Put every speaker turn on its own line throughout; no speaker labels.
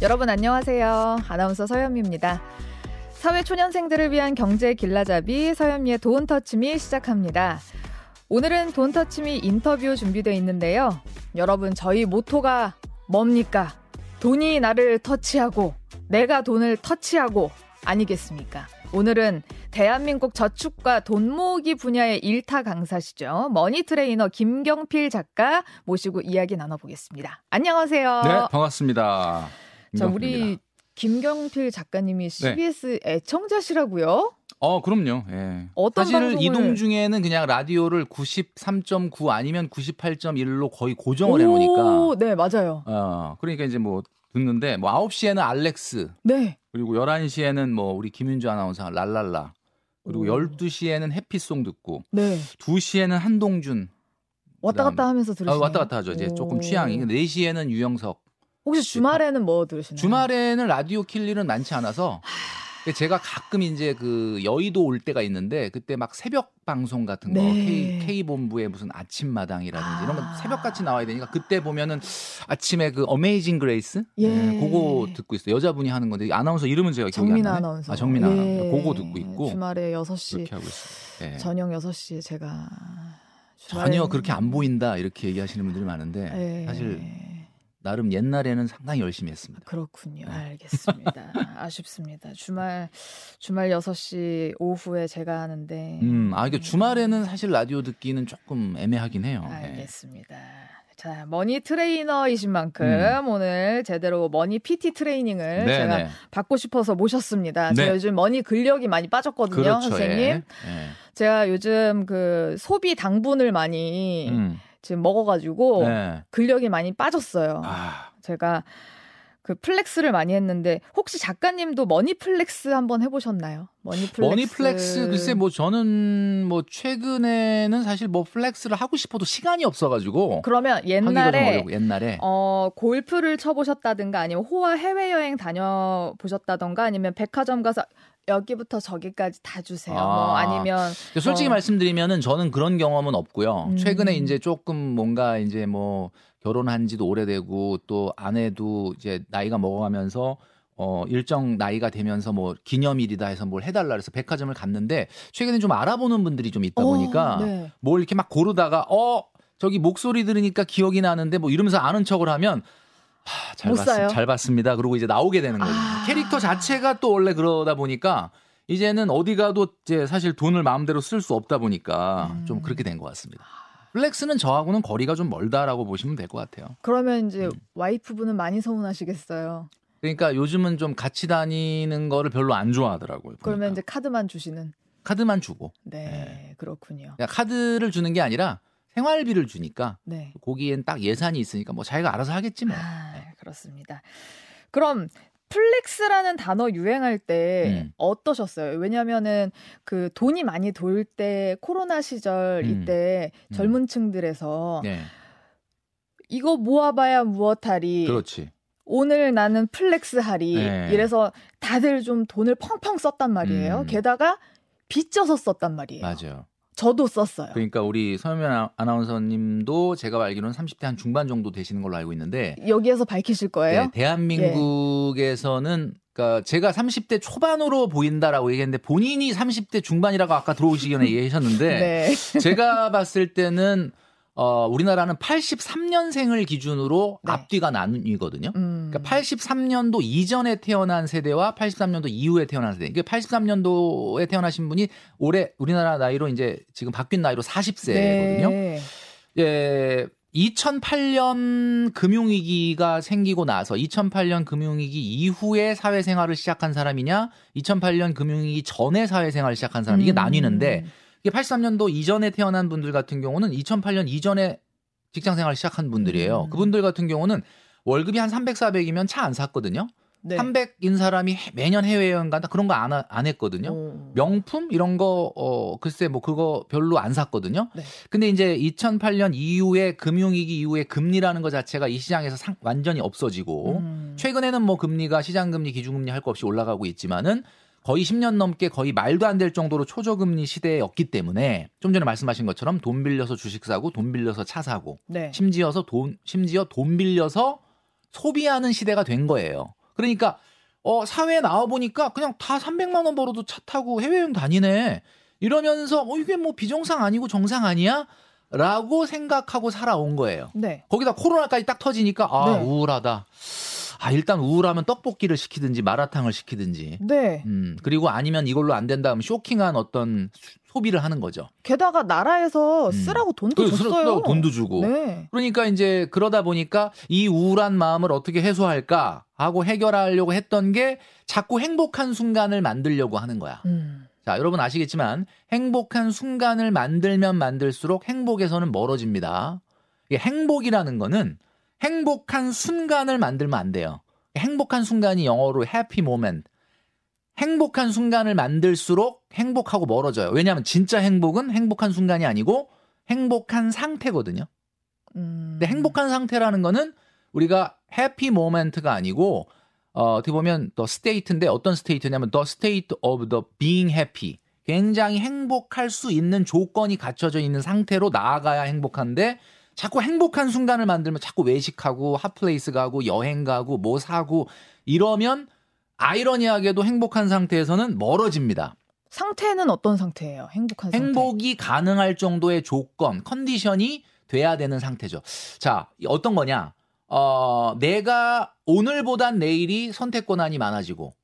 여러분 안녕하세요. 아나운서 서연미입니다. 사회 초년생들을 위한 경제 길라잡이 서연미의 돈 터치미 시작합니다. 오늘은 돈 터치미 인터뷰 준비되어 있는데요. 여러분 저희 모토가 뭡니까? 돈이 나를 터치하고 내가 돈을 터치하고 아니겠습니까? 오늘은 대한민국 저축과 돈 모으기 분야의 일타 강사시죠. money 트레이너 김경필 작가 모시고 이야기 나눠보겠습니다. 안녕하세요.
네, 반갑습니다.
자, 우리 김경필 작가님이 CBS 네. 애청자시라고요?
어, 그럼요. 예.
어떤
사실
방송을...
이동 중에는 그냥 라디오를 93.9 아니면 98.1로 거의 고정을 해 놓으니까.
네, 맞아요.
어, 그러니까 이제 뭐 듣는데 뭐 9시에는 알렉스.
네.
그리고 11시에는 뭐 우리 김윤주 아나운서 랄랄라. 그리고 오. 12시에는 해피송 듣고.
네.
2시에는 한동준.
왔다 갔다 하면서 들으시요
아, 왔다 갔다 하죠. 이제 오. 조금 취향이. 4시에는 유영석.
혹시 주말에는 뭐 들으시나요?
주말에는 라디오 킬 일은 많지 않아서 제가 가끔 이제 그 여의도 올 때가 있는데 그때 막 새벽 방송 같은 거 네. K, K 본부의 무슨 아침 마당이라든지 아. 이런 거 새벽 같이 나와야 되니까 그때 보면은 아침에 그 Amazing Grace 예. 네, 그거 듣고 있어요. 여자분이 하는 건데 아나운서 이름은 제가 기억이 안 나요.
아나운서.
아 정민아 예. 아나운서. 그거 듣고 있고
주말에 6시
그렇게 하고 있어요.
예. 저녁 6시에 제가
전혀 그렇게 안 보인다 이렇게 얘기하시는 분들이 많은데 예. 사실 나름 옛날에는 상당히 열심히 했습니다.
그렇군요. 네. 알겠습니다. 아쉽습니다. 주말 주말 6시 오후에 제가 하는데
음, 아 이게 주말에는 사실 라디오 듣기는 조금 애매하긴 해요.
네. 알겠습니다. 네. 자, money 트레이너이신 만큼 음. 오늘 제대로 money PT 트레이닝을 네네. 제가 네. 받고 싶어서 모셨습니다. 네. 제가 요즘 money 근력이 많이 빠졌거든요, 그렇죠. 선생님. 예. 예. 제가 요즘 그 소비 당분을 많이 음. 지금 먹어가지고 네. 근력이 많이 빠졌어요. 아. 제가 그 flex를 많이 했는데 혹시 작가님도 money flex 한번 해보셨나요?
money flex. money flex 글쎄 뭐 저는 뭐 최근에는 사실 뭐 flex를 하고 싶어도 시간이 없어가지고
그러면 옛날에 옛날에 어 골프를 쳐보셨다든가 아니면 호화 해외 여행 다녀 보셨다던가 아니면 백화점 가서 여기부터 저기까지 다 주세요. 뭐 아. 뭐 아니면
솔직히 뭐. 말씀드리면은 저는 그런 경험은 없고요. 음. 최근에 이제 조금 뭔가 이제 뭐 결혼한 지도 오래되고 또 아내도 이제 나이가 먹어가면서 어, 일정 나이가 되면서 뭐 기념일이다 해서 뭘 해달라 그래서 백화점을 갔는데 최근에 좀 알아보는 분들이 좀 있다 어, 보니까 오, 네. 뭘 이렇게 막 고르다가 어, 저기 목소리 들으니까 기억이 나는데 뭐 이러면서 아는 척을 하면 하, 잘, 봤, 잘 봤습니다. 그러고 이제 나오게 되는 거죠. 아. 캐릭터 자체가 또 원래 그러다 보니까 이제는 어디 가도 이제 사실 돈을 마음대로 쓸 수 없다 보니까 음. 좀 그렇게 된 것 같습니다. flex는 저하고는 거리가 좀 멀다라고 보시면 될 것 같아요.
그러면 이제 음. 와이프분은 많이 서운하시겠어요.
그러니까 요즘은 좀 같이 다니는 거를 별로 안 좋아하더라고요. 보니까.
그러면 이제 카드만 주시는.
카드만 주고.
네, 네. 그렇군요.
그러니까 카드를 주는 게 아니라 생활비를 주니까 네. 거기엔 딱 예산이 있으니까 뭐 자기가 알아서 하겠지 뭐.
아, 네. 그렇습니다. 그럼 flex라는 단어 유행할 때 음. 어떠셨어요? 왜냐면은 그 돈이 많이 돌 때 코로나 시절 음. 이때 음. 젊은 층들에서 네. 이거 모아봐야 무엇하리.
그렇지.
오늘 나는 flex 하리. 네. 이래서 다들 좀 돈을 펑펑 썼단 말이에요. 음. 게다가 빚져서 썼단 말이에요.
맞아요.
저도 썼어요.
그러니까 우리 서면 아나운서님도 제가 알기로는 30대 한 중반 정도 되시는 걸로 알고 있는데
여기에서 밝히실 거예요? 네,
대한민국에서는 그러니까 제가 30대 초반으로 보인다라고 얘기했는데 본인이 30대 중반이라고 아까 들어오시기 전에 얘기하셨는데 네. 제가 봤을 때는 어, 우리나라는 83년생을 기준으로 네. 앞뒤가 나뉘거든요. 음. 그러니까 83년도 이전에 태어난 세대와 83년도 이후에 태어난 세대. 그러니까 83년도에 태어나신 분이 올해 우리나라 나이로 이제 지금 바뀐 나이로 40세거든요. 네. 예. 2008년 금융위기가 생기고 나서 2008년 금융위기 이후에 사회생활을 시작한 사람이냐, 2008년 금융위기 전에 사회생활을 시작한 사람 이게 음. 나뉘는데 이게 83년도 이전에 태어난 분들 같은 경우는 2008년 이전에 직장 생활을 시작한 분들이에요. 음. 그분들 같은 경우는 월급이 한 300, 400이면 차 안 샀거든요. 네. 300인 사람이 매년 해외여행 간다 그런 거안 안 했거든요. 오. 명품 이런 거 어 글쎄 뭐 그거 별로 안 샀거든요. 네. 근데 이제 2008년 이후에 금융위기 이후에 금리라는 것 자체가 이 시장에서 상, 완전히 없어지고 음. 최근에는 뭐 금리가 시장 금리 기준 금리 할 거 없이 올라가고 있지만은 거의 10년 넘게 거의 말도 안 될 정도로 초저금리 시대였기 때문에 좀 전에 말씀하신 것처럼 돈 빌려서 주식 사고 돈 빌려서 차 사고 네. 심지어서 돈 심지어 돈 빌려서 소비하는 시대가 된 거예요. 그러니까 어 사회에 나와 보니까 그냥 다 300만 원 벌어도 차 타고 해외 여행 다니네. 이러면서 어 이게 뭐 비정상 아니고 정상 아니야? 라고 생각하고 살아온 거예요. 네. 거기다 코로나까지 딱 터지니까 아 네. 우울하다. 아 일단 우울하면 떡볶이를 시키든지 마라탕을 시키든지. 네. 음 그리고 아니면 이걸로 안 된다 면 쇼킹한 어떤 소비를 하는 거죠.
게다가 나라에서 음. 쓰라고 돈도 음. 줬어요. 쓰라고
돈도 주고. 네. 그러니까 이제 그러다 보니까 이 우울한 마음을 어떻게 해소할까 하고 해결하려고 했던 게 자꾸 행복한 순간을 만들려고 하는 거야. 음. 자, 여러분 아시겠지만 행복한 순간을 만들면 만들수록 행복에서는 멀어집니다. 행복이라는 거는 행복한 순간을 만들면 안 돼요. 행복한 순간이 영어로 happy moment. 행복한 순간을 만들수록 행복하고 멀어져요. 왜냐하면 진짜 행복은 행복한 순간이 아니고 행복한 상태거든요. 음... 근데 행복한 상태라는 거는 우리가 happy moment가 아니고 어, 어떻게 보면 the state인데 어떤 state냐면 the state of the being happy. 굉장히 행복할 수 있는 조건이 갖춰져 있는 상태로 나아가야 행복한데 자꾸 행복한 순간을 만들면 자꾸 외식하고 hot place 가고 여행 가고 뭐 사고 이러면 아이러니하게도 행복한 상태에서는 멀어집니다.
상태는 어떤 상태예요? 행복한 상태.
행복이 가능할 정도의 조건, 컨디션이 돼야 되는 상태죠. 자, 어떤 거냐? 어, 내가 오늘보단 내일이 선택 권한이 많아지고,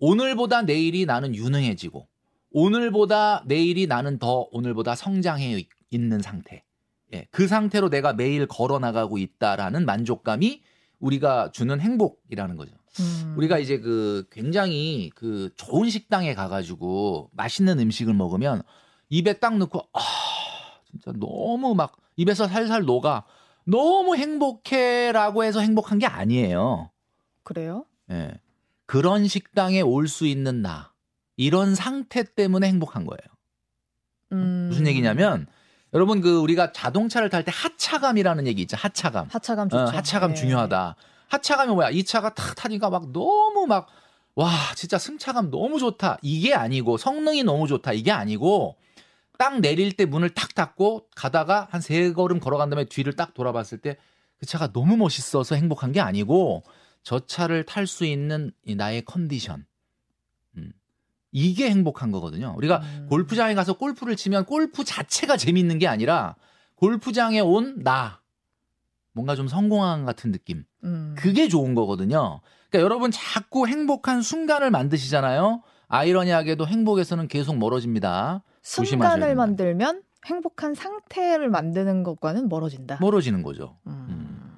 오늘보다 내일이 나는 유능해지고, 오늘보다 내일이 나는 더 오늘보다 성장해 있는 상태. 예, 그 상태로 내가 매일 걸어 나가고 있다라는 만족감이 우리가 주는 행복이라는 거죠. 음. 우리가 이제 그 굉장히 그 좋은 식당에 가가지고 맛있는 음식을 먹으면 입에 딱 넣고 아 진짜 너무 막 입에서 살살 녹아 너무 행복해라고 해서 행복한 게 아니에요.
그래요? 예. 네.
그런 식당에 올 수 있는 나 이런 상태 때문에 행복한 거예요. 음. 무슨 얘기냐면 여러분 그 우리가 자동차를 탈 때 하차감이라는 얘기 있죠. 하차감.
하차감 좋죠. 어,
하차감 네. 중요하다. 하차감이 뭐야? 이 차가 탁 타니까 막 너무 막 와, 진짜 승차감 너무 좋다. 이게 아니고 성능이 너무 좋다. 이게 아니고 딱 내릴 때 문을 탁 닫고 가다가 한 세 걸음 걸어간 다음에 뒤를 딱 돌아봤을 때 그 차가 너무 멋있어서 행복한 게 아니고 저 차를 탈 수 있는 이 나의 컨디션. 음. 이게 행복한 거거든요. 우리가 음. 골프장에 가서 골프를 치면 골프 자체가 재밌는 게 아니라 골프장에 온 나. 뭔가 좀 성공한 같은 느낌. 음. 그게 좋은 거거든요. 그러니까 여러분 자꾸 행복한 순간을 만드시잖아요. 아이러니하게도 행복에서는 계속 멀어집니다.
순간을 만들면 행복한 상태를 만드는 것과는 멀어진다.
멀어지는 거죠. 음.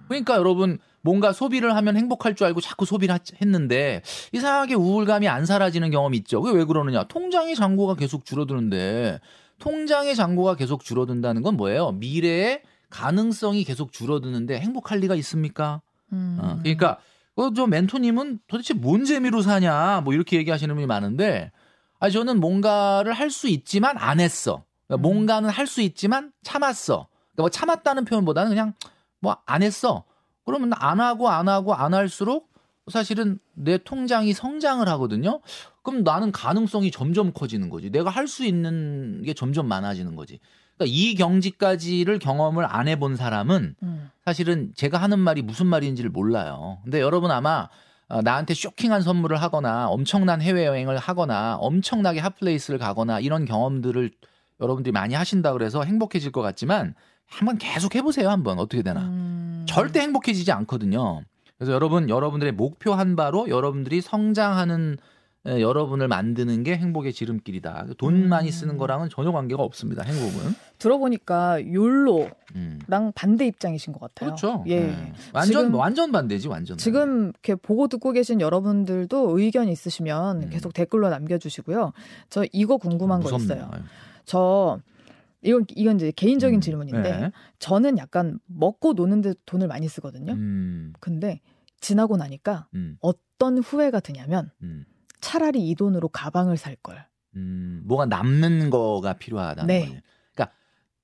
음. 그러니까 여러분 뭔가 소비를 하면 행복할 줄 알고 자꾸 소비를 했는데 이상하게 우울감이 안 사라지는 경험이 있죠. 그게 왜 그러느냐? 통장의 잔고가 계속 줄어드는데 통장의 잔고가 계속 줄어든다는 건 뭐예요? 미래에 가능성이 계속 줄어드는데 행복할 리가 있습니까? 음. 어, 그러니까 어, 저 멘토님은 도대체 뭔 재미로 사냐 뭐 이렇게 얘기하시는 분이 많은데 아 저는 뭔가를 할 수 있지만 안 했어. 그러니까 음. 뭔가는 할 수 있지만 참았어. 그러니까 뭐 참았다는 표현보다는 그냥 뭐 안 했어. 그러면 안 하고 안 하고 안 할수록 사실은 내 통장이 성장을 하거든요. 그럼 나는 가능성이 점점 커지는 거지. 내가 할 수 있는 게 점점 많아지는 거지. 그러니까 이 경지까지를 경험을 안 해본 사람은 음. 사실은 제가 하는 말이 무슨 말인지를 몰라요. 근데 여러분 아마 어, 나한테 쇼킹한 선물을 하거나 엄청난 해외여행을 하거나 엄청나게 핫플레이스를 가거나 이런 경험들을 여러분들이 많이 하신다 그래서 행복해질 것 같지만 한번 계속 해보세요 한번 어떻게 되나 음... 절대 행복해지지 않거든요 그래서 여러분 여러분들의 목표 한 바로 여러분들이 성장하는 예, 여러분을 만드는 게 행복의 지름길이다. 돈 음. 많이 쓰는 거랑은 전혀 관계가 없습니다. 행복은.
들어보니까 욜로랑 음. 반대 입장이신 것 같아요.
그렇죠. 예. 네. 완전 지금, 완전 반대지 완전.
지금 이렇게 보고 듣고 계신 여러분들도 의견 있으시면 음. 계속 댓글로 남겨주시고요. 저 이거 궁금한 거 있어요. 저 이건 이건 이제 개인적인 음. 질문인데 네. 저는 약간 먹고 노는데 돈을 많이 쓰거든요. 음. 근데 지나고 나니까 음. 어떤 후회가 드냐면. 차라리 이 돈으로 가방을 살 걸.
음, 뭐가 남는 거가 필요하다는 네. 거예요. 그러니까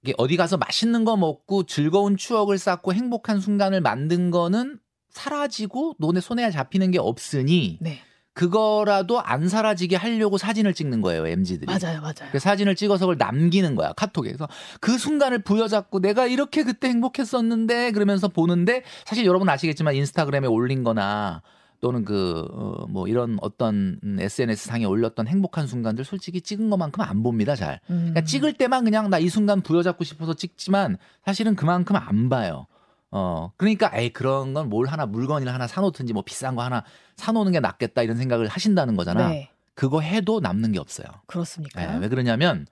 이게 어디 가서 맛있는 거 먹고 즐거운 추억을 쌓고 행복한 순간을 만든 거는 사라지고 논의 손에 잡히는 게 없으니 네. 그거라도 안 사라지게 하려고 사진을 찍는 거예요, MZ들이.
맞아요, 맞아요.
그 사진을 찍어서 그걸 남기는 거야, 카톡에 서. 그 순간을 부여잡고 내가 이렇게 그때 행복했었는데 그러면서 보는데 사실 여러분 아시겠지만 인스타그램에 올린 거나 또는 그, 어, 뭐 이런 어떤 SNS 상에 올렸던 행복한 순간들 솔직히 찍은 것만큼 안 봅니다, 잘. 그러니까 음. 찍을 때만 그냥 나 이 순간 부여잡고 싶어서 찍지만 사실은 그만큼 안 봐요. 어, 그러니까, 에이, 그런 건 뭘 하나 물건이나 하나 사놓든지 뭐 비싼 거 하나 사놓는 게 낫겠다 이런 생각을 하신다는 거잖아. 네. 그거 해도 남는 게 없어요.
그렇습니까?
네, 왜 그러냐면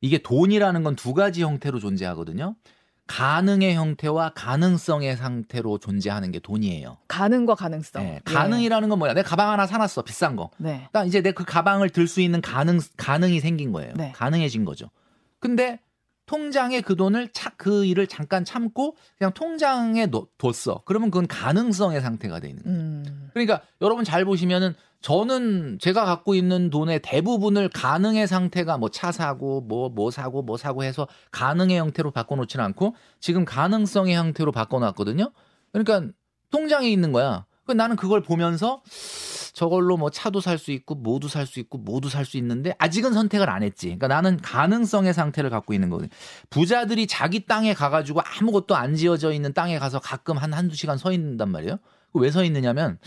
이게 돈이라는 건 두 가지 형태로 존재하거든요. 가능의 형태와 가능성의 상태로 존재하는 게 돈이에요.
가능과 가능성.
네, 가능이라는 건 뭐야? 내 가방 하나 사놨어, 비싼 거. 네. 딱 이제 내 그 가방을 들 수 있는 가능 가능이 생긴 거예요. 네. 가능해진 거죠. 근데 통장에 그 돈을 차, 그 일을 잠깐 참고 그냥 통장에 놓, 뒀어. 그러면 그건 가능성의 상태가 돼 있는 거예요. 음. 그러니까 여러분 잘 보시면은 저는 제가 갖고 있는 돈의 대부분을 가능의 상태가 뭐 차 사고 뭐뭐 뭐 사고 뭐 사고 해서 가능의 형태로 바꿔놓지는 않고 지금 가능성의 형태로 바꿔놨거든요. 그러니까 통장에 있는 거야. 그 나는 그걸 보면서 저걸로 뭐 차도 살 수 있고 모두 살 수 있고 모두 살 수 있는데 아직은 선택을 안 했지. 그러니까 나는 가능성의 상태를 갖고 있는 거거든. 부자들이 자기 땅에 가가지고 아무것도 안 지어져 있는 땅에 가서 가끔 한 한두 시간 서 있는단 말이에요. 왜 서 있느냐면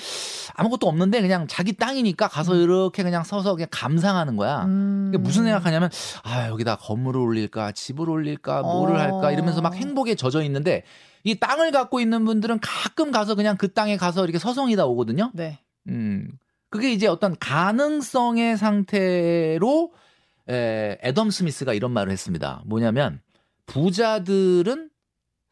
아무것도 없는데 그냥 자기 땅이니까 가서 음. 이렇게 그냥 서서 그냥 감상하는 거야. 음. 무슨 생각하냐면 아 여기다 건물을 올릴까 집을 올릴까 뭐를 어. 할까 이러면서 막 행복에 젖어 있는데 이 땅을 갖고 있는 분들은 가끔 가서 그냥 그 땅에 가서 이렇게 서성이다 오거든요. 네. 음. 그게 이제 어떤 가능성의 상태로 에, 애덤 스미스가 이런 말을 했습니다. 뭐냐면 부자들은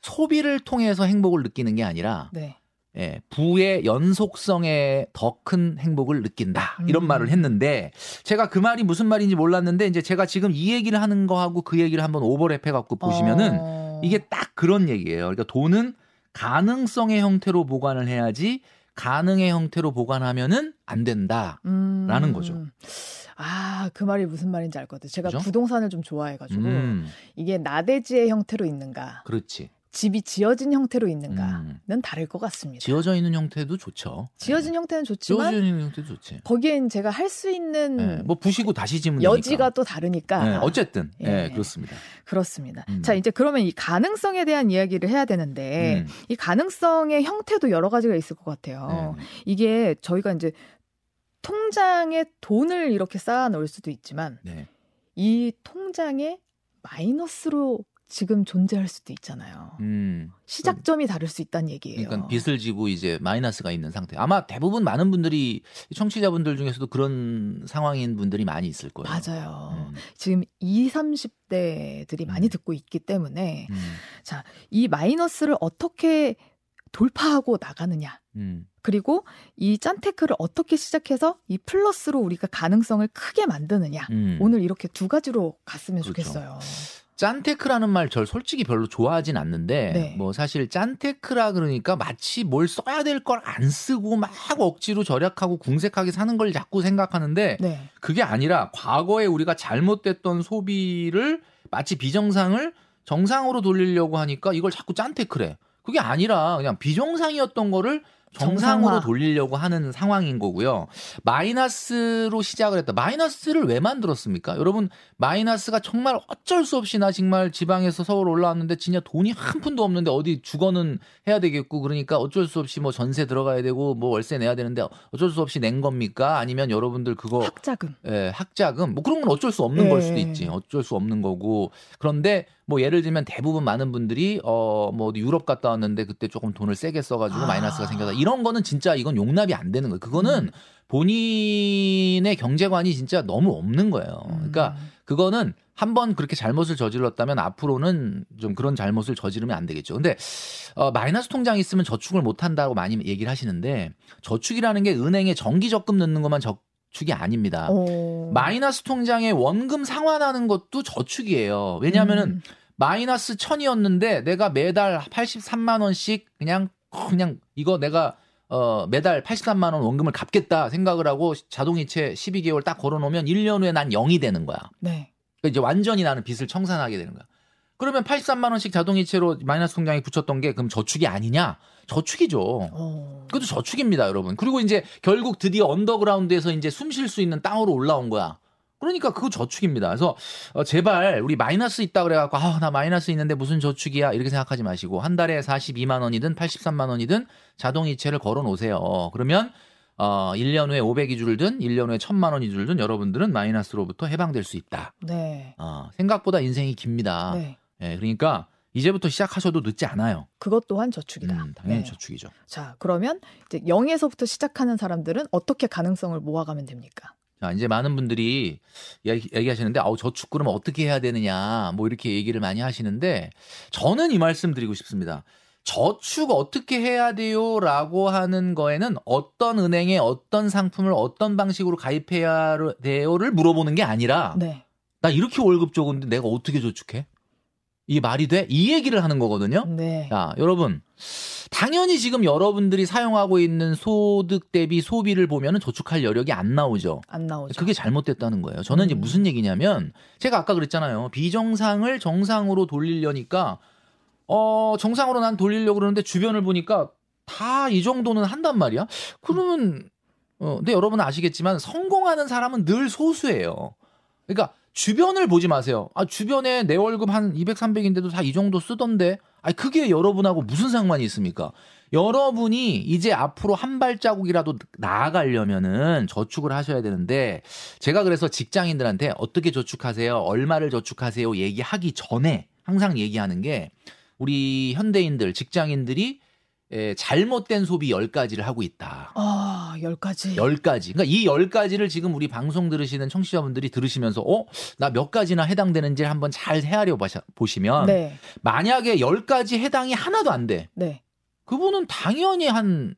소비를 통해서 행복을 느끼는 게 아니라 네. 예, 부의 연속성에 더 큰 행복을 느낀다. 이런 음. 말을 했는데 제가 그 말이 무슨 말인지 몰랐는데 이제 제가 지금 이 얘기를 하는 거하고 그 얘기를 한번 오버랩해 갖고 보시면은 어... 이게 딱 그런 얘기예요. 그러니까 돈은 가능성의 형태로 보관을 해야지 가능의 형태로 보관하면은 안 된다라는 음. 거죠.
아, 그 말이 무슨 말인지 알 것 같아요. 제가 그죠? 부동산을 좀 좋아해가지고 음. 이게 나대지의 형태로 있는가.
그렇지.
집이 지어진 형태로 있는가는 음. 다를 것 같습니다.
지어져 있는 형태도 좋죠.
지어진 네. 형태는 좋지만
지어진 형태도 좋지.
거기엔 제가 할 수 있는 네.
뭐 부시고 다시 지면
여지가
되니까.
또 다르니까.
네. 어쨌든 예, 그렇습니다.
그렇습니다. 음. 자 이제 그러면 이 가능성에 대한 이야기를 해야 되는데 음. 이 가능성의 형태도 여러 가지가 있을 것 같아요. 네. 이게 저희가 이제 통장에 돈을 이렇게 쌓아 놓을 수도 있지만 네. 이 통장에 마이너스로 지금 존재할 수도 있잖아요. 음. 시작점이 다를 수 있다는 얘기예요.
그러니까 빚을 지고 이제 마이너스가 있는 상태. 아마 대부분 많은 분들이 청취자분들 중에서도 그런 상황인 분들이 많이 있을 거예요.
맞아요. 음. 지금 20, 30대들이 많이 음. 듣고 있기 때문에 음. 자, 이 마이너스를 어떻게 돌파하고 나가느냐. 음. 그리고 이 짠테크를 어떻게 시작해서 이 플러스로 우리가 가능성을 크게 만드느냐. 음. 오늘 이렇게 두 가지로 갔으면 그렇죠. 좋겠어요.
짠테크라는 말 절 솔직히 별로 좋아하진 않는데 네. 뭐 사실 짠테크라 그러니까 마치 뭘 써야 될 걸 안 쓰고 막 억지로 절약하고 궁색하게 사는 걸 자꾸 생각하는데 네. 그게 아니라 과거에 우리가 잘못됐던 소비를 마치 비정상을 정상으로 돌리려고 하니까 이걸 자꾸 짠테크래. 그게 아니라 그냥 비정상이었던 거를 정상으로 정상화. 돌리려고 하는 상황인 거고요. 마이너스로 시작을 했다. 마이너스를 왜 만들었습니까? 여러분, 마이너스가 정말 어쩔 수 없이 나 정말 지방에서 서울 올라왔는데 진짜 돈이 한 푼도 없는데 어디 주거는 해야 되겠고 그러니까 어쩔 수 없이 뭐 전세 들어가야 되고 뭐 월세 내야 되는데 어쩔 수 없이 낸 겁니까? 아니면 여러분들 그거
학자금.
예, 학자금. 뭐 그런 건 어쩔 수 없는 예. 걸 수도 있지. 어쩔 수 없는 거고. 그런데 뭐 예를 들면 대부분 많은 분들이 어 뭐 유럽 갔다 왔는데 그때 조금 돈을 세게 써가지고 아. 마이너스가 생겨서 이런 거는 진짜 이건 용납이 안 되는 거예요. 그거는 음. 본인의 경제관이 진짜 너무 없는 거예요. 그러니까 음. 그거는 한번 그렇게 잘못을 저질렀다면 앞으로는 좀 그런 잘못을 저지르면 안 되겠죠. 근데 어, 마이너스 통장이 있으면 저축을 못 한다고 많이 얘기를 하시는데 저축이라는 게 은행에 정기 적금 넣는 것만 적 저축이 아닙니다. 오. 마이너스 통장에 원금 상환하는 것도 저축이에요. 왜냐하면은 음. 마이너스 천이었는데 내가 매달 83만 원씩 그냥 그냥 이거 내가 어 매달 83만 원 원금을 갚겠다 생각을 하고 자동이체 12개월 딱 걸어 놓으면 1년 후에 난 0이 되는 거야. 네. 그러니까 이제 완전히 나는 빚을 청산하게 되는 거야. 그러면 83만 원씩 자동이체로 마이너스 통장에 붙였던 게 그럼 저축이 아니냐? 저축이죠. 어. 그것도 저축입니다, 여러분. 그리고 이제 결국 드디어 언더그라운드에서 이제 숨 쉴 수 있는 땅으로 올라온 거야. 그러니까 그거 저축입니다. 그래서 어, 제발 우리 마이너스 있다 그래갖고 아 나 마이너스 있는데 무슨 저축이야 이렇게 생각하지 마시고 한 달에 42만 원이든 83만 원이든 자동이체를 걸어 놓으세요. 그러면 어, 1년 후에 500이 줄든 1년 후에 1000만 원이 줄든 여러분들은 마이너스로부터 해방될 수 있다. 네. 어, 생각보다 인생이 깁니다. 네. 네. 그러니까 이제부터 시작하셔도 늦지 않아요.
그것 또한 저축이다.
음, 당연히 네. 저축이죠.
자, 그러면 이제 0에서부터 시작하는 사람들은 어떻게 가능성을 모아가면 됩니까?
자, 이제 많은 분들이 얘기, 얘기 하시는데, 아우, 저축 그러면 어떻게 해야 되느냐, 뭐 이렇게 얘기를 많이 하시는데, 저는 이 말씀 드리고 싶습니다. 저축 어떻게 해야 돼요? 라고 하는 거에는 어떤 은행에 어떤 상품을 어떤 방식으로 가입해야 돼요를 물어보는 게 아니라, 네. 나 이렇게 월급 적은데 내가 어떻게 저축해? 이게 말이 돼? 이 얘기를 하는 거거든요. 네. 자, 여러분. 당연히 지금 여러분들이 사용하고 있는 소득 대비 소비를 보면은 저축할 여력이 안 나오죠.
안 나오죠.
그게 잘못됐다는 거예요. 저는 음. 이제 무슨 얘기냐면 제가 아까 그랬잖아요. 비정상을 정상으로 돌리려니까 어, 정상으로 난 돌리려고 그러는데 주변을 보니까 다 이 정도는 한단 말이야. 그러면 어, 근데 여러분은 아시겠지만 성공하는 사람은 늘 소수예요. 그러니까 주변을 보지 마세요. 아, 주변에 내 월급 한 200, 300인데도 다 이 정도 쓰던데. 아, 그게 여러분하고 무슨 상관이 있습니까? 여러분이 이제 앞으로 한 발자국이라도 나아가려면은 저축을 하셔야 되는데 제가 그래서 직장인들한테 어떻게 저축하세요? 얼마를 저축하세요? 얘기하기 전에 항상 얘기하는 게 우리 현대인들, 직장인들이 에, 잘못된 소비 10가지를 하고 있다.
아, 10가지.
10가지. 그러니까 이 10가지를 지금 우리 방송 들으시는 청취자분들이 들으시면서 어, 나 몇 가지나 해당되는지 한번 잘 헤아려 보시면 네. 만약에 10가지 해당이 하나도 안 돼. 네. 그분은 당연히 한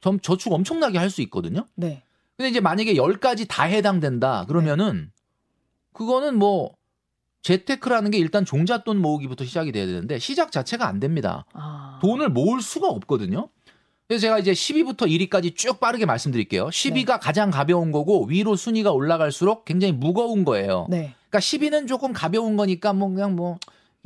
점, 저축 엄청나게 할 수 있거든요. 네. 근데 이제 만약에 10가지 다 해당된다. 그러면은 그거는 뭐 재테크라는 게 일단 종잣돈 모으기부터 시작이 돼야 되는데 시작 자체가 안 됩니다. 아. 돈을 모을 수가 없거든요. 그래서 제가 이제 10위부터 1위까지 쭉 빠르게 말씀드릴게요. 10위가 네. 가장 가벼운 거고 위로 순위가 올라갈수록 굉장히 무거운 거예요. 네. 그러니까 10위는 조금 가벼운 거니까 뭐 그냥 뭐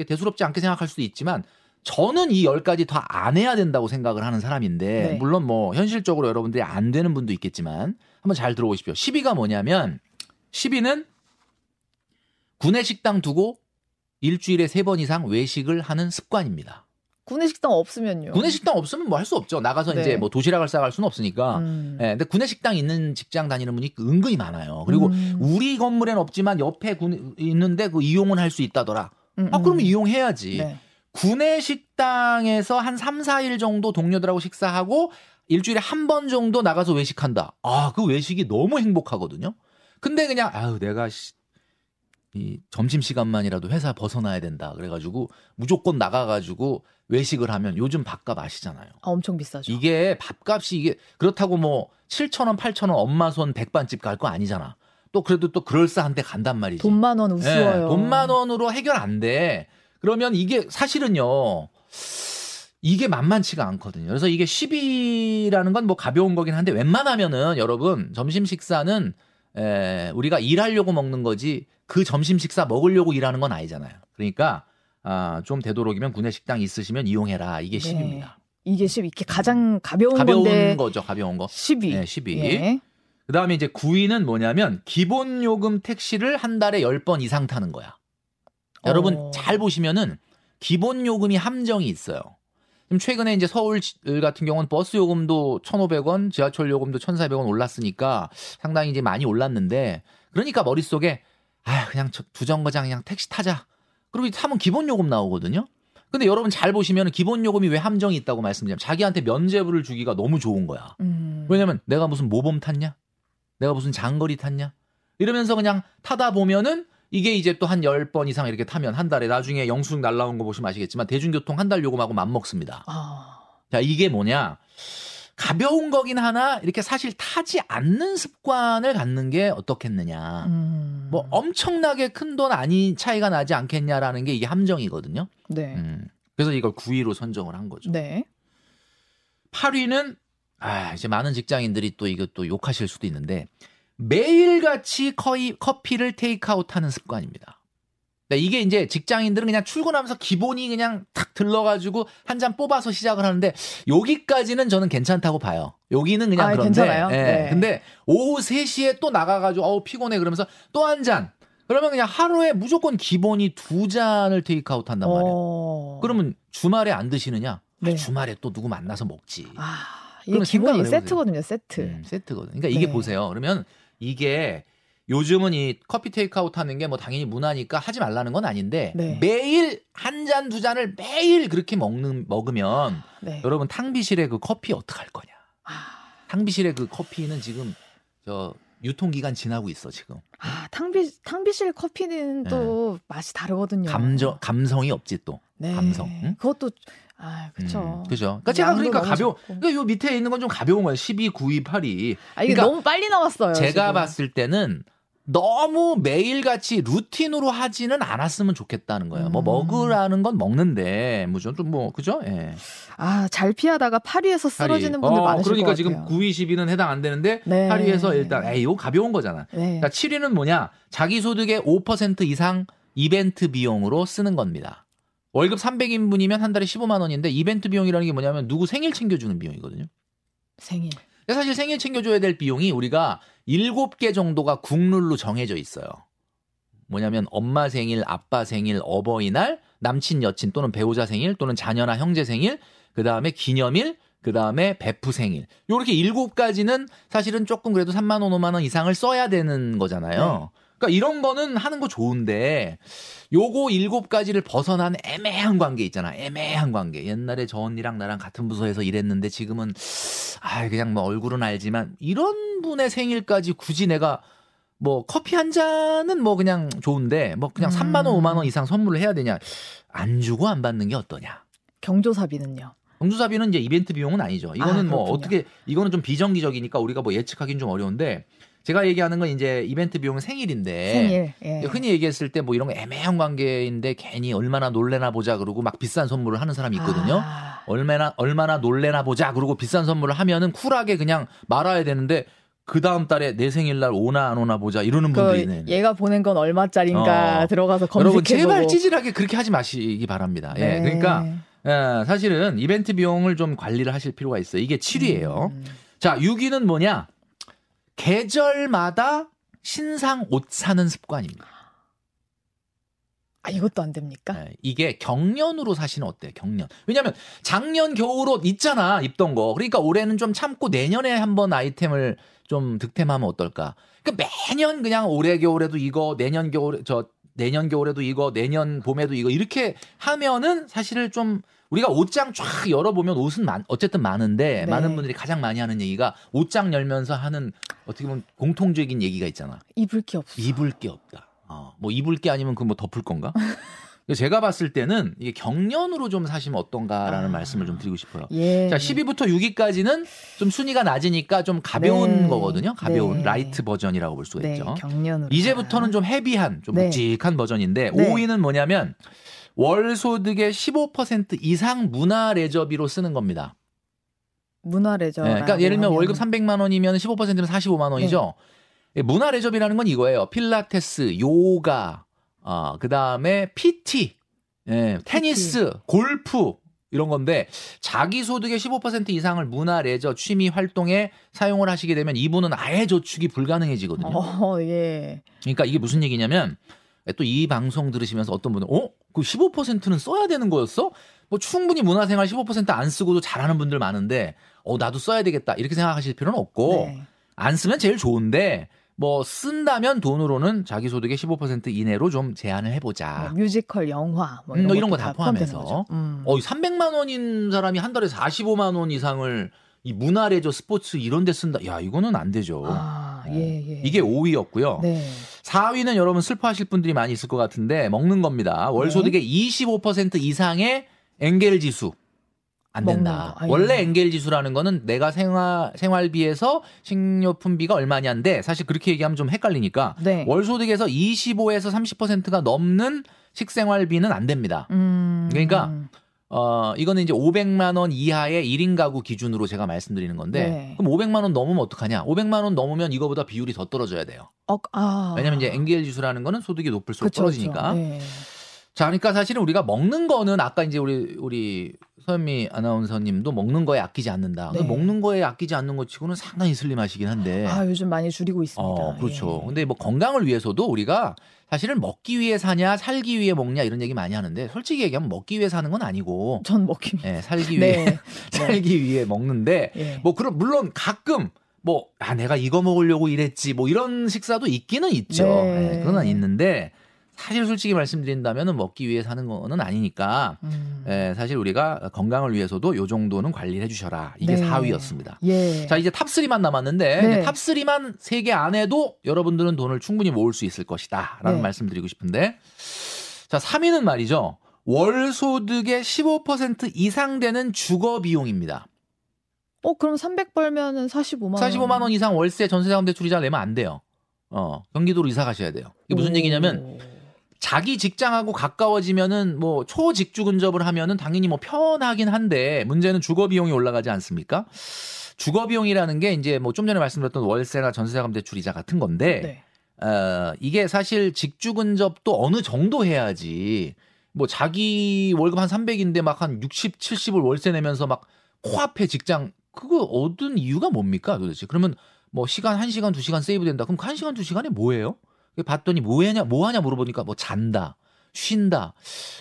대수롭지 않게 생각할 수도 있지만 저는 이 10가지 더안 해야 된다고 생각을 하는 사람인데 네. 물론 뭐 현실적으로 여러분들이 안 되는 분도 있겠지만 한번 잘 들어보십시오. 10위가 뭐냐면 10위는 구내식당 두고 일주일에 세 번 이상 외식을 하는 습관입니다.
구내식당 없으면요?
구내식당 없으면 뭐 할 수 없죠. 나가서 네. 이제 뭐 도시락을 싸갈 수는 없으니까. 음. 예, 근데 구내식당 있는 직장 다니는 분이 은근히 많아요. 그리고 음. 우리 건물엔 없지만 옆에 군, 있는데 그 이용은 할 수 있다더라. 음, 아, 그러면 음. 이용해야지. 네. 구내식당에서 한 3, 4일 정도 동료들하고 식사하고 일주일에 한 번 정도 나가서 외식한다. 아, 그 외식이 너무 행복하거든요. 근데 그냥 아유 내가 이 점심 시간만이라도 회사 벗어나야 된다. 그래가지고 무조건 나가가지고 외식을 하면 요즘 밥값 아시잖아요.
아, 엄청 비싸죠.
이게 밥값이 이게 그렇다고 뭐 7천 원, 8천 원 엄마 손 백반집 갈 거 아니잖아. 또 그래도 또 그럴싸한데 간단 말이지.
돈만 원 우스워요. 네,
돈만 원으로 해결 안 돼. 그러면 이게 사실은요. 이게 만만치가 않거든요. 그래서 이게 10이라는 건 뭐 가벼운 거긴 한데 웬만하면은 여러분 점심 식사는 에, 우리가 일하려고 먹는 거지 그 점심 식사 먹으려고 일하는 건 아니잖아요. 그러니까 아, 좀 되도록이면 구내 식당 있으시면 이용해라. 이게 네. 10입니다.
이게 10 이게 가장 가벼운
가벼운
건데
거죠. 가벼운 거.
10이.
네, 10이. 예. 그다음에 이제 9위는 뭐냐면 기본 요금 택시를 한 달에 10번 이상 타는 거야. 어. 여러분 잘 보시면은 기본 요금이 함정이 있어요. 지금 최근에 이제 서울 같은 경우는 버스 요금도 1,500원, 지하철 요금도 1,400원 올랐으니까 상당히 이제 많이 올랐는데 그러니까 머릿속에 아, 그냥 두 정거장 그냥 택시 타자. 그리고 타면 기본 요금 나오거든요. 근데 여러분 잘 보시면 기본 요금이 왜 함정이 있다고 말씀드리면 자기한테 면제부를 주기가 너무 좋은 거야. 음. 왜냐면 내가 무슨 모범 탔냐? 내가 무슨 장거리 tas냐? 이러면서 그냥 타다 보면은 이게 이제 또한 10번 이상 이렇게 타면 한 달에 나중에 영수증 날라온 거 보시면 아시겠지만 대중교통 한 달 요금하고 맞먹습니다. 아. 자, 이게 뭐냐? 가벼운 거긴 하나 이렇게 사실 타지 않는 습관을 갖는 게 어떻겠느냐. 음. 뭐 엄청나게 큰 돈 아니 차이가 나지 않겠냐라는 게 이게 함정이거든요. 네. 음. 그래서 이걸 9위로 선정을 한 거죠. 네. 8위는 아, 이제 많은 직장인들이 또 이것도 욕하실 수도 있는데 매일같이 커이, 커피를 테이크아웃 하는 습관입니다. 네, 이게 이제 직장인들은 그냥 출근하면서 기본이 그냥 탁 들러가지고 한 잔 뽑아서 시작을 하는데 여기까지는 저는 괜찮다고 봐요. 여기는 그냥 아, 그런데. 괜찮아요? 예. 네. 근데 오후 3시에 또 나가가지고 어우 피곤해 그러면서 또 한 잔. 그러면 그냥 하루에 무조건 기본이 두 잔을 테이크아웃 한단 말이에요. 어... 그러면 주말에 안 드시느냐? 네. 아, 주말에 또 누구 만나서 먹지. 아...
이게 기본이 세트거든요, 세트. 음,
세트거든요. 그러니까 이게 네. 보세요. 그러면 이게 요즘은 이 커피 테이크아웃 하는 게 뭐 당연히 문화니까 하지 말라는 건 아닌데 네. 매일 한 잔 두 잔을 매일 그렇게 먹는 먹으면 네. 여러분 탕비실에 그 커피 어떡 할 거냐. 아. 탕비실에 그 커피는 지금 저 유통기간 지나고 있어 지금.
아 탕비 탕비실 커피는 또 네. 맛이 다르거든요.
감정 감성이 없지 또. 네. 감성. 응?
그것도 아, 그렇죠.
음, 그죠. 그러니까 제가 그러니까 가벼워. 그러니까 요 밑에 있는 건 좀 가벼운 거예요. 12, 9, 2, 8이.
아, 이게 그러니까 너무 빨리 나왔어요.
제가 지금. 봤을 때는 너무 매일같이 루틴으로 하지는 않았으면 좋겠다는 거예요. 뭐 음. 뭐 먹으라는 건 먹는데 뭐죠? 좀뭐 그죠? 예.
아, 잘 피하다가 파리에서 쓰러지는 분들 어, 많으실
그러니까. 지금 9, 20위는 해당 안 되는데 네. 파리에서 일단 에이, 이거 가벼운 거잖아. 네. 그러니까 7위는 뭐냐? 자기 소득의 5% 이상 이벤트 비용으로 쓰는 겁니다. 월급 300인분이면 한 달에 15만 원인데 이벤트 비용이라는 게 뭐냐면 누구 생일 챙겨 주는 비용이거든요.
생일.
사실 생일 챙겨줘야 될 비용이 우리가 7개 정도가 국룰로 정해져 있어요. 뭐냐면 엄마 생일, 아빠 생일, 어버이날, 남친, 여친 또는 배우자 생일 또는 자녀나 형제 생일, 그 다음에 기념일, 그 다음에 베프 생일. 요렇게 일곱 가지는 사실은 조금 그래도 3만 원, 5만 원 이상을 써야 되는 거잖아요. 네. 그러니까 이런 거는 하는 거 좋은데 요거 일곱 가지를 벗어난 애매한 관계 있잖아. 애매한 관계. 옛날에 저 언니랑 나랑 같은 부서에서 일했는데 지금은 아 그냥 뭐 얼굴은 알지만 이런 분의 생일까지 굳이 내가 뭐 커피 한 잔은 뭐 그냥 좋은데 뭐 그냥 음. 3만 원, 5만 원 이상 선물을 해야 되냐? 안 주고 안 받는 게 어떠냐?
경조사비는요?
경조사비는 이제 이벤트 비용은 아니죠. 이거는 아, 뭐 어떻게 이거는 좀 비정기적이니까 우리가 뭐 예측하기는 좀 어려운데 제가 얘기하는 건 이제 이벤트 비용은 생일인데
생일, 예.
흔히 얘기했을 때 뭐 이런 거 애매한 관계인데 괜히 얼마나 놀래나 보자 그러고 막 비싼 선물을 하는 사람이 있거든요. 아. 얼마나 얼마나 놀래나 보자 그러고 비싼 선물을 하면은 쿨하게 그냥 말아야 되는데 그 다음 달에 내 생일날 오나 안 오나 보자 이러는 그 분들이 있네.
얘가 보낸 건 얼마짜린가 어. 들어가서 검색해 여러분
제발 찌질하게 그렇게 하지 마시기 바랍니다. 예, 네. 예, 그러니까 예, 사실은 이벤트 비용을 좀 관리를 하실 필요가 있어요. 이게 7위예요. 음. 자, 6위는 뭐냐? 계절마다 신상 옷 사는 습관입니다.
아, 이것도 안 됩니까?
네, 이게 경련으로 사시는 어때요? 경련. 왜냐면 작년 겨울옷 있잖아, 입던 거. 그러니까 올해는 좀 참고 내년에 한번 아이템을 좀 득템하면 어떨까? 그러니까 매년 그냥 올해 겨울에도 이거, 내년 겨울에 저 내년 겨울에도 이거, 내년 봄에도 이거 이렇게 하면은 사실은 좀 우리가 옷장 쫙 열어보면 옷은 많, 어쨌든 많은데 네. 많은 분들이 가장 많이 하는 얘기가 옷장 열면서 하는 어떻게 보면 공통적인 얘기가 있잖아.
입을 게 없어.
입을 게 없다. 어, 뭐 입을 게 아니면 그 뭐 덮을 건가? 제가 봤을 때는 이게 경련으로 좀 사시면 어떤가라는 아, 말씀을 좀 드리고 싶어요. 예. 자, 10위부터 6위까지는 좀 순위가 낮으니까 좀 가벼운 네. 거거든요. 가벼운 네. light 버전이라고 볼 수가 네. 있죠.
경량으로.
이제부터는 좀 heavy한, 좀 네. 묵직한 버전인데 5위는 뭐냐면 월 소득의 15% 이상 문화 레저비로 쓰는 겁니다.
문화 레저.
네, 그러니까 예를 들면 월급 300만 원이면 15%면 45만 원이죠. 네. 문화 레저비라는 건 이거예요. 필라테스, 요가, 어, 그다음에 PT, 예, 테니스, PT. 골프 이런 건데 자기 소득의 15% 이상을 문화 레저 취미 활동에 사용을 하시게 되면 이분은 아예 저축이 불가능해지거든요.
어, 예.
그러니까 이게 무슨 얘기냐면 또 이 방송 들으시면서 어떤 분은 어? 그 15%는 써야 되는 거였어? 뭐 충분히 문화생활 15%안 쓰고도 잘하는 분들 많은데 어 나도 써야 되겠다 이렇게 생각하실 필요는 없고 네. 안 쓰면 제일 좋은데 뭐 쓴다면 돈으로는 자기 소득의 15% 이내로 좀 제한을 해보자.
뭐 뮤지컬, 영화 뭐 이런, 음,
이런 거 다 포함해서. 음. 어 300만 원인 사람이 한 달에 45만 원 이상을 이 문화레저 스포츠 이런 데 쓴다. 야, 이거는 안 되죠.
아, 예, 예.
이게 5위였고요. 네. 4위는 여러분 슬퍼하실 분들이 많이 있을 것 같은데 먹는 겁니다. 월 네. 소득의 네. 25% 이상의 엔겔 지수. 안 된다. 원래 엔겔 지수라는 거는 내가 생활 생활비에서 식료품비가 얼마냐인데 사실 그렇게 얘기하면 좀 헷갈리니까 네. 월 소득에서 25에서 30%가 넘는 식생활비는 안 됩니다. 음... 그러니까 어, 이거는 이제 500만 원 이하의 1인 가구 기준으로 제가 말씀드리는 건데 네. 그럼 500만 원 넘으면 어떡하냐? 500만 원 넘으면 이거보다 비율이 더 떨어져야 돼요. 어, 아. 왜냐면 이제 엔겔 지수라는 거는 소득이 높을수록 그쵸, 떨어지니까. 그쵸. 네. 자, 그러니까 사실은 우리가 먹는 거는 아까 이제 우리 우리 서현미 아나운서님도 먹는 거에 아끼지 않는다. 네. 먹는 거에 아끼지 않는 것 치고는 상당히 슬림하시긴 한데.
아 요즘 많이 줄이고 있습니다.
어, 그렇죠. 예. 근데 뭐 건강을 위해서도 우리가 사실은 먹기 위해 사냐 살기 위해 먹냐 이런 얘기 많이 하는데 솔직히 얘기하면 먹기 위해 사는 건 아니고.
전 먹기 위해.
네, 살기 네. 위해 네. 살기 위해 먹는데 예. 뭐 그런 물론 가끔 뭐, 아, 내가 이거 먹으려고 이랬지, 뭐 이런 식사도 있기는 있죠. 네. 네, 그건 있는데, 사실 솔직히 말씀드린다면 먹기 위해 사는 거는 아니니까 음. 예, 사실 우리가 건강을 위해서도 요 정도는 관리를 해주셔라 이게 네. 4위였습니다. 예. 자 이제 top 3만 남았는데 네. top 3만 3개 안에도 여러분들은 돈을 충분히 모을 수 있을 것이다라는 네. 말씀드리고 싶은데 자 3위는 말이죠 월 소득의 15% 이상 되는 주거 비용입니다.
어 그럼 300 벌면은 45만 원.
45만 원 이상 월세 전세자금 대출이자 내면 안 돼요. 어 경기도로 이사 가셔야 돼요. 이게 무슨 오. 얘기냐면 자기 직장하고 가까워지면은 뭐 초직주 근접을 하면은 당연히 뭐 편하긴 한데 문제는 주거 비용이 올라가지 않습니까? 주거 비용이라는 게 이제 뭐 좀 전에 말씀드렸던 월세나 전세자금 대출 이자 같은 건데 네. 어 이게 사실 직주 근접도 어느 정도 해야지 뭐 자기 월급 한 300인데 막 한 60, 70을 월세 내면서 막 코앞에 직장 그거 얻은 이유가 뭡니까 도대체? 그러면 뭐 시간 1시간, 2시간 세이브 된다. 그럼 그 1시간, 2시간에 뭐예요? 봤더니 뭐 하냐, 뭐 하냐 물어보니까 뭐 잔다, 쉰다.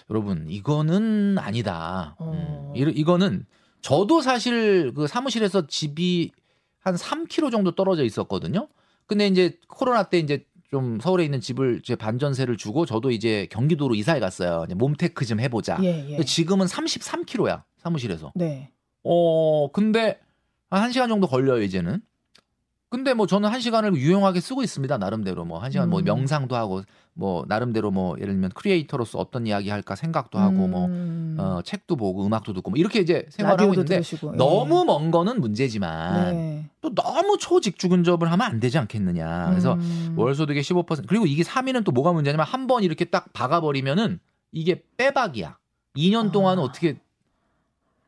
여러분, 이거는 아니다. 어. 음, 이거는 저도 사실 그 사무실에서 집이 한 3km 정도 떨어져 있었거든요. 근데 이제 코로나 때 이제 좀 서울에 있는 집을 제 반전세를 주고 저도 이제 경기도로 이사해 갔어요. 몸테크 좀 해보자. 예, 예. 지금은 33km야 사무실에서. 네. 어 근데 한 1시간 정도 걸려요 이제는. 근데 뭐 저는 한 시간을 유용하게 쓰고 있습니다. 나름대로 뭐 한 시간 뭐 음. 뭐 명상도 하고 뭐 나름대로 뭐 예를 들면 크리에이터로서 어떤 이야기 할까 생각도 하고 뭐, 음. 뭐 어, 책도 보고 음악도 듣고 뭐 이렇게 이제 생활을 하고 있는데 들으시고, 예. 너무 먼 거는 문제지만 네. 또 너무 초직주 근접을 하면 안 되지 않겠느냐. 그래서 음. 월 소득의 15% 그리고 이게 3위는 또 뭐가 문제냐면 한 번 이렇게 딱 박아버리면은 이게 빼박이야. 2년 아. 동안 어떻게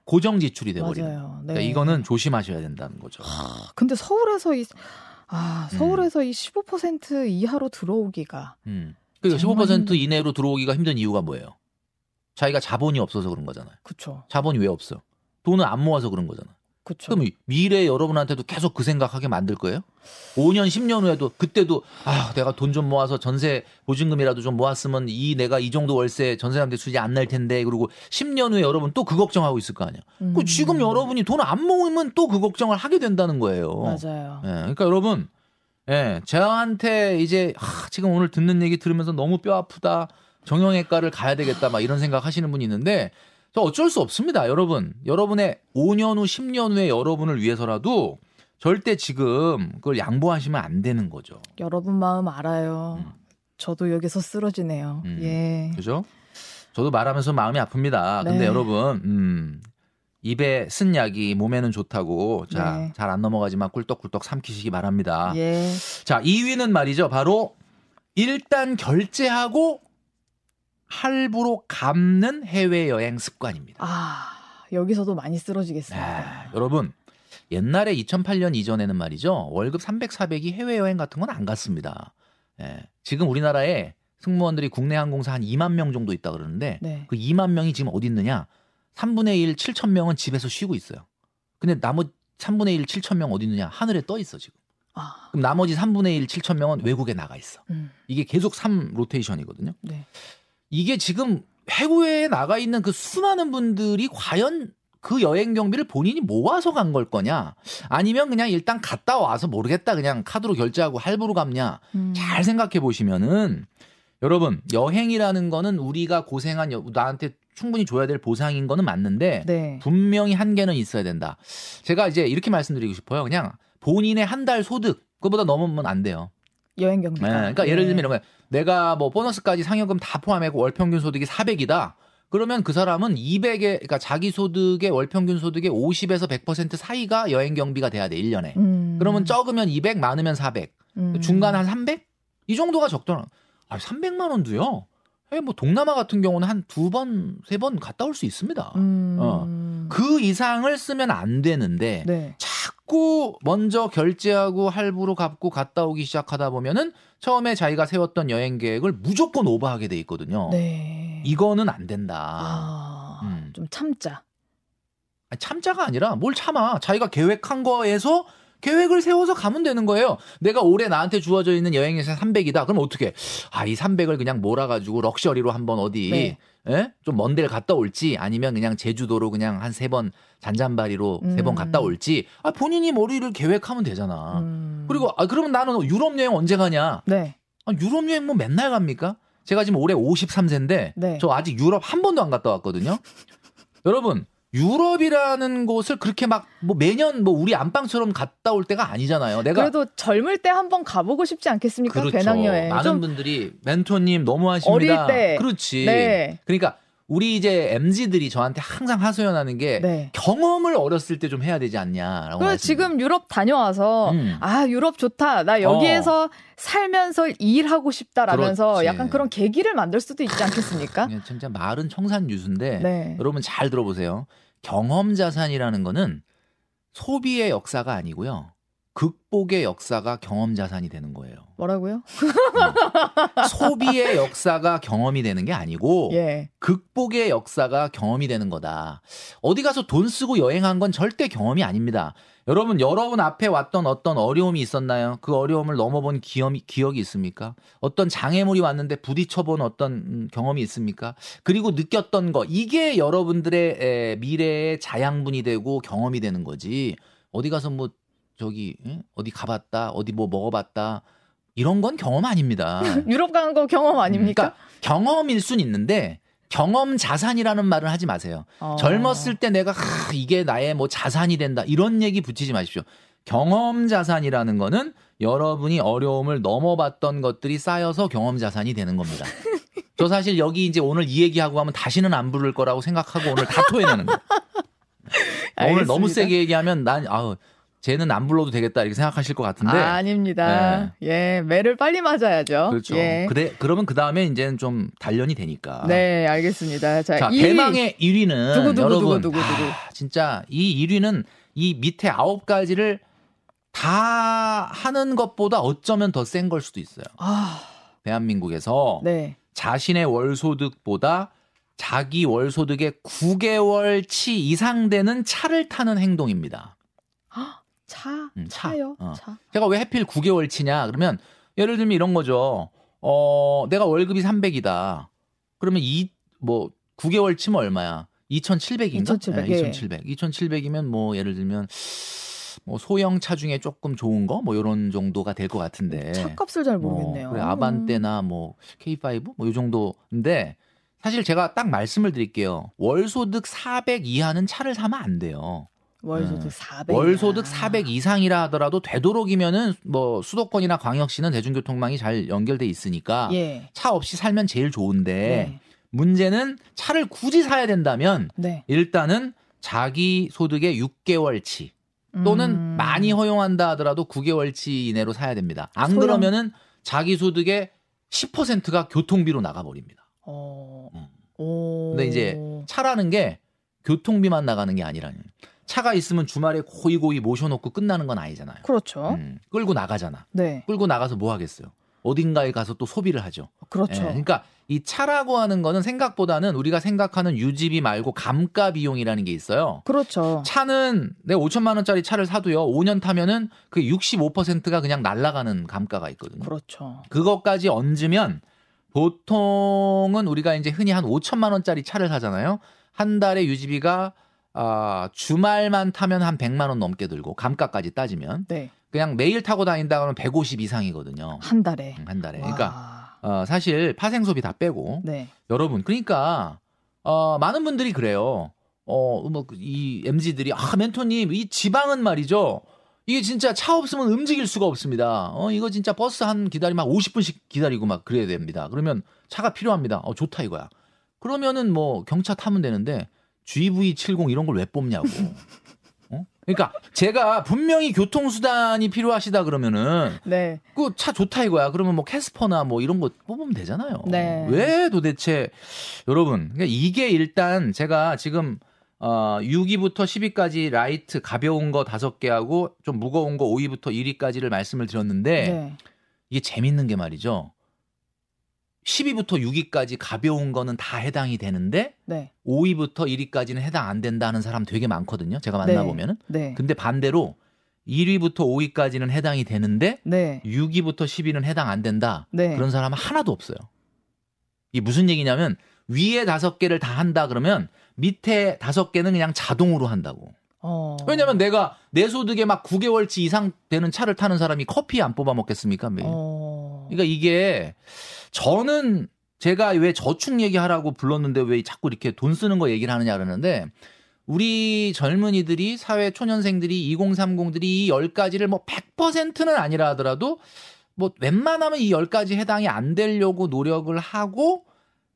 고정 지출이 돼버리는. 네. 그러니까 이거는 조심하셔야 된다는 거죠.
아, 근데 서울에서 이 아, 서울에서 음. 이15% 이하로 들어오기가. 음.
그러니까 15% 이내로 들어오기가 힘든 이유가 뭐예요? 자기가 자본이 없어서 그런 거잖아요.
그렇죠.
자본이 왜 없어? 돈을 안 모아서 그런 거잖아. 그쵸. 그럼 미래 여러분한테도 계속 그 생각하게 만들 거예요? 5년, 10년 후에도 그때도 아 내가 돈 좀 모아서 전세 보증금이라도 좀 모았으면 이 내가 이 정도 월세 전세한테 수지 안날 텐데 그리고 10년 후에 여러분 또 그 걱정하고 있을 거 아니야. 음. 그 지금 여러분이 돈 안 모으면 또 그 걱정을 하게 된다는 거예요.
맞아요.
예, 그러니까 여러분, 예, 저한테 이제 아, 지금 오늘 듣는 얘기 들으면서 너무 뼈 아프다. 정형외과를 가야 되겠다 막 이런 생각 하시는 분이 있는데 저 어쩔 수 없습니다, 여러분. 여러분의 5년 후, 10년 후에 여러분을 위해서라도 절대 지금 그걸 양보하시면 안 되는 거죠.
여러분 마음 알아요. 음. 저도 여기서 쓰러지네요. 음. 예.
그죠? 저도 말하면서 마음이 아픕니다. 네. 근데 여러분, 음, 입에 쓴 약이 몸에는 좋다고 자, 네. 잘안 넘어가지만 꿀떡꿀떡 삼키시기 바랍니다. 예. 자, 2위는 말이죠. 바로 일단 결제하고 할부로 갚는 해외여행 습관입니다.
아, 여기서도 많이 쓰러지겠습니다.
네, 여러분, 옛날에 2008년 이전에는 말이죠. 월급 300, 400이 해외여행 같은 건 안 갔습니다. 예, 지금 우리나라에 승무원들이 국내 항공사 한 2만 명 정도 있다 그러는데 네. 그 2만 명이 지금 어디 있느냐? 3분의 1, 7천 명은 집에서 쉬고 있어요. 근데 나머지 3분의 1, 7천 명 어디 있느냐? 하늘에 떠 있어 지금. 아. 그럼 나머지 3분의 1, 7천 명은 외국에 나가 있어. 음. 이게 계속 3 로테이션이거든요. 네. 이게 지금 해외에 나가 있는 그 수많은 분들이 과연 그 여행 경비를 본인이 모아서 간 걸 거냐 아니면 그냥 일단 갔다 와서 모르겠다 그냥 카드로 결제하고 할부로 갚냐 음. 잘 생각해 보시면은 여러분 여행이라는 거는 우리가 고생한 나한테 충분히 줘야 될 보상인 거는 맞는데 네. 분명히 한계는 있어야 된다. 제가 이제 이렇게 말씀드리고 싶어요. 그냥 본인의 한 달 소득 그보다 넘으면 안 돼요.
여행 경비. 네,
그러니까 네. 예를 들면 이런 거예요. 내가 뭐 보너스까지 상여금 다 포함하고 월 평균 소득이 400이다. 그러면 그 사람은 200에 그러니까 자기 소득의 월 평균 소득의 50에서 100% 사이가 여행 경비가 돼야 돼, 1년에. 음. 그러면 적으면 200, 많으면 400. 음. 중간 한 300? 이 정도가 적더라. 아, 300만 원도요. 뭐 동남아 같은 경우는 한 두 번, 세 번 갔다 올 수 있습니다. 음. 어. 그 이상을 쓰면 안 되는데 네. 자꾸 자꾸 먼저 결제하고 할부로 갚고 갔다 오기 시작하다 보면은 처음에 자기가 세웠던 여행 계획을 무조건 오버하게 돼 있거든요. 네. 이거는 안 된다. 아,
음. 좀 참자.
아니, 참자가 아니라 뭘 참아. 자기가 계획한 거에서 계획을 세워서 가면 되는 거예요. 내가 올해 나한테 주어져 있는 여행에서 300이다. 그럼 어떻게? 아, 이 300을 그냥 몰아가지고 럭셔리로 한번 어디 네. 예? 좀 먼 데를 갔다 올지 아니면 그냥 제주도로 그냥 한 세 번 잔잔바리로 음. 세번 갔다 올지 아 본인이 머리를 계획하면 되잖아. 음. 그리고 아 그러면 나는 유럽 여행 언제 가냐? 네. 아, 유럽 여행 뭐 맨날 갑니까? 제가 지금 올해 53세인데 네. 저 아직 유럽 한 번도 안 갔다 왔거든요. 여러분 유럽이라는 곳을 그렇게 막 뭐 매년 뭐 우리 안방처럼 갔다 올 때가 아니잖아요. 내가
그래도 젊을 때 한번 가보고 싶지 않겠습니까? 그렇죠. 배낭여행.
많은 분들이 멘토님 너무 하십니다.
어릴 때.
그렇지. 네. 그러니까 우리 이제 MZ들이 저한테 항상 하소연하는 게 네. 경험을 어렸을 때 좀 해야 되지 않냐라고.
그래 지금 유럽 다녀와서 음. 아 유럽 좋다. 나 여기에서 어. 살면서 일하고 싶다라면서 그렇지. 약간 그런 계기를 만들 수도 있지 않겠습니까?
진짜 말은 청산 유수인데 네. 여러분 잘 들어보세요. 경험 자산이라는 거는 소비의 역사가 아니고요. 극복의 역사가 경험 자산이 되는 거예요.
뭐라고요?
음. 소비의 역사가 경험이 되는 게 아니고 예. 극복의 역사가 경험이 되는 거다. 어디 가서 돈 쓰고 여행한 건 절대 경험이 아닙니다. 여러분 여러분 앞에 왔던 어떤 어려움이 있었나요? 그 어려움을 넘어본 기억이, 기억이 있습니까? 어떤 장애물이 왔는데 부딪혀본 어떤 음, 경험이 있습니까? 그리고 느꼈던 거 이게 여러분들의 에, 미래의 자양분이 되고 경험이 되는 거지. 어디 가서 뭐 저기 응? 어디 가봤다 어디 뭐 먹어봤다 이런 건 경험 아닙니다.
유럽 간거 경험 아닙니까? 그러니까
경험일 순 있는데 경험 자산이라는 말을 하지 마세요. 어. 젊었을 때 내가 하, 이게 나의 뭐 자산이 된다 이런 얘기 붙이지 마십시오. 경험 자산이라는 거는 여러분이 어려움을 넘어봤던 것들이 쌓여서 경험 자산이 되는 겁니다. 저 사실 여기 이제 오늘 이 얘기하고 하면 다시는 안 부를 거라고 생각하고 오늘 다 토해내는 거예요. 오늘 너무 세게 얘기하면 난 아우 쟤는 안 불러도 되겠다 이렇게 생각하실 것 같은데
아, 닙니다 네. 예, 매를 빨리 맞아야죠.
그렇죠.
예.
그래 그러면 그 다음에 이제는 좀 단련이 되니까.
네, 알겠습니다.
자, 자 1위. 대망의 1위는 두구, 두구, 여러분 두구. 아, 진짜 이 1위는 이 밑에 아홉 가지를 다 하는 것보다 어쩌면 더 센 걸 수도 있어요. 아. 대한민국에서 네. 자신의 월소득보다 자기 월소득의 9개월치 이상 되는 차를 타는 행동입니다.
차? 음, 차요? 어. 차.
제가 왜 해필 9개월 치냐? 그러면 예를 들면 이런 거죠. 어, 내가 월급이 300이다. 그러면 이 뭐 9개월 치면 얼마야? 2,700인가?
2,700. 네,
2,700. 2,700이면 뭐 예를 들면 뭐 소형 차 중에 조금 좋은 거 뭐 요런 정도가 될 것 같은데.
차값을 잘뭐 모르겠네요.
뭐, 그래 아반떼나 뭐 K5 뭐 요 정도인데 사실 제가 딱 말씀을 드릴게요. 월 소득 400 이하는 차를 사면 안 돼요.
월소득 400.
월소득 400 이상이라 하더라도 되도록이면은 뭐 수도권이나 광역시는 대중교통망이 잘 연결돼 있으니까 예. 차 없이 살면 제일 좋은데 네. 문제는 차를 굳이 사야 된다면 네. 일단은 자기 소득의 6개월치 또는 음. 많이 허용한다 하더라도 9개월치 이내로 사야 됩니다. 안 소형. 그러면은 자기 소득의 10%가 교통비로 나가 버립니다. 어. 음. 근데 이제 차라는 게 교통비만 나가는 게 아니라는 차가 있으면 주말에 고이 고이 모셔놓고 끝나는 건 아니잖아요.
그렇죠.
음, 끌고 나가잖아. 네. 끌고 나가서 뭐 하겠어요? 어딘가에 가서 또 소비를 하죠.
그렇죠. 예,
그러니까 이 차라고 하는 거는 생각보다는 우리가 생각하는 유지비 말고 감가 비용이라는 게 있어요.
그렇죠.
차는 내가 5천만 원짜리 차를 사도요. 5년 타면은 그 65%가 그냥 날아가는 감가가 있거든요.
그렇죠.
그것까지 얹으면 보통은 우리가 이제 흔히 한 5천만 원짜리 차를 사잖아요. 한 달에 유지비가 아, 주말만 타면 한 100만 원 넘게 들고 감가까지 따지면 네. 그냥 매일 타고 다닌다 그러면 150 이상이거든요.
한 달에.
음, 한 달에. 와. 그러니까 어, 사실 파생 소비 다 빼고 네. 여러분 그러니까 어, 많은 분들이 그래요. 어, 뭐 이 MZ들이 아, 멘토님 이 지방은 말이죠. 이게 진짜 차 없으면 움직일 수가 없습니다. 어, 이거 진짜 버스 한 기다리면 50분씩 기다리고 막 그래야 됩니다. 그러면 차가 필요합니다. 어, 좋다 이거야. 그러면은 뭐 경차 타면 되는데 GV70 이런 걸 왜 뽑냐고. 어? 그러니까 제가 분명히 교통수단이 필요하시다 그러면은 네. 그 차 좋다 이거야. 그러면 뭐 캐스퍼나 뭐 이런 거 뽑으면 되잖아요. 네. 왜 도대체 여러분 그러니까 이게 일단 제가 지금 어, 6위부터 10위까지 라이트 가벼운 거 5개 하고 좀 무거운 거 5위부터 1위까지를 말씀을 드렸는데 네. 이게 재밌는 게 말이죠. 10위부터 6위까지 가벼운 거는 다 해당이 되는데 네. 5위부터 1위까지는 해당 안 된다는 사람 되게 많거든요. 제가 만나 보면은. 네. 네. 근데 반대로 1위부터 5위까지는 해당이 되는데 네. 6위부터 10위는 해당 안 된다. 네. 그런 사람은 하나도 없어요. 이게 무슨 얘기냐면 위에 다섯 개를 다 한다 그러면 밑에 다섯 개는 그냥 자동으로 한다고. 어. 왜냐면 내가 내 소득에 막 9개월치 이상 되는 차를 타는 사람이 커피 안 뽑아 먹겠습니까? 매일. 어. 그러니까 이게 저는 제가 왜 저축 얘기하라고 불렀는데 왜 자꾸 이렇게 돈 쓰는 거 얘기를 하느냐 그러는데 우리 젊은이들이 사회 초년생들이 2030들이 이 10가지를 뭐 100%는 아니라 하더라도 뭐 웬만하면 이 10가지 해당이 안 되려고 노력을 하고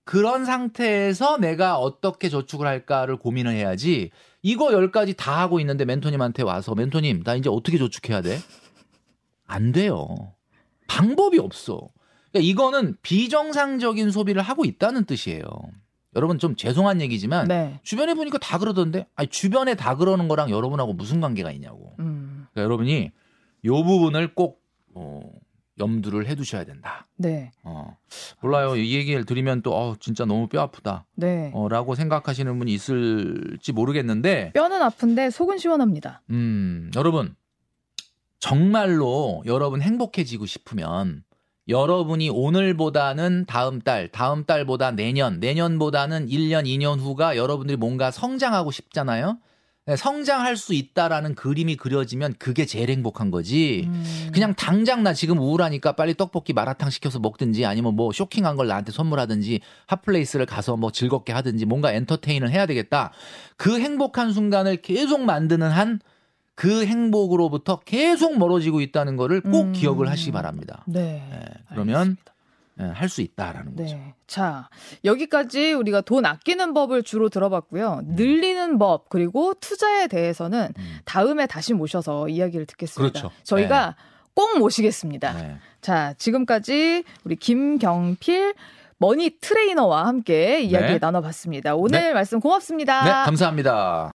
그런 상태에서 내가 어떻게 저축을 할까를 고민을 해야지 이거 10가지 다 하고 있는데 멘토님한테 와서 멘토님 나 이제 어떻게 저축해야 돼? 안 돼요. 방법이 없어. 그러니까 이거는 비정상적인 소비를 하고 있다는 뜻이에요. 여러분 좀 죄송한 얘기지만 네. 주변에 보니까 다 그러던데 아니 주변에 다 그러는 거랑 여러분하고 무슨 관계가 있냐고. 음. 그러니까 여러분이 요 부분을 꼭 어, 염두를 해두셔야 된다. 네. 어, 몰라요. 이 얘기를 드리면 또 어, 진짜 너무 뼈 아프다. 네. 어, 라고 생각하시는 분이 있을지 모르겠는데
뼈는 아픈데 속은 시원합니다.
음, 여러분 정말로 여러분 행복해지고 싶으면 여러분이 오늘보다는 다음 달, 다음 달보다 내년, 내년보다는 1년, 2년 후가 여러분들이 뭔가 성장하고 싶잖아요. 네, 성장할 수 있다라는 그림이 그려지면 그게 제일 행복한 거지. 음. 그냥 당장 나 지금 우울하니까 빨리 떡볶이 마라탕 시켜서 먹든지 아니면 뭐 쇼킹한 걸 나한테 선물하든지 핫플레이스를 가서 뭐 즐겁게 하든지 뭔가 엔터테인을 해야 되겠다. 그 행복한 순간을 계속 만드는 한 그 행복으로부터 계속 멀어지고 있다는 거를 꼭 음. 기억을 하시기 바랍니다. 네. 네. 그러면 네, 할 수 있다라는 네. 거죠.
자, 여기까지 우리가 돈 아끼는 법을 주로 들어봤고요. 음. 늘리는 법, 그리고 투자에 대해서는 음. 다음에 다시 모셔서 이야기를 듣겠습니다. 그렇죠. 저희가 네. 꼭 모시겠습니다. 네. 자, 지금까지 우리 김경필 머니 트레이너와 함께 이야기 네. 나눠봤습니다. 오늘 말씀 고맙습니다.
네, 감사합니다.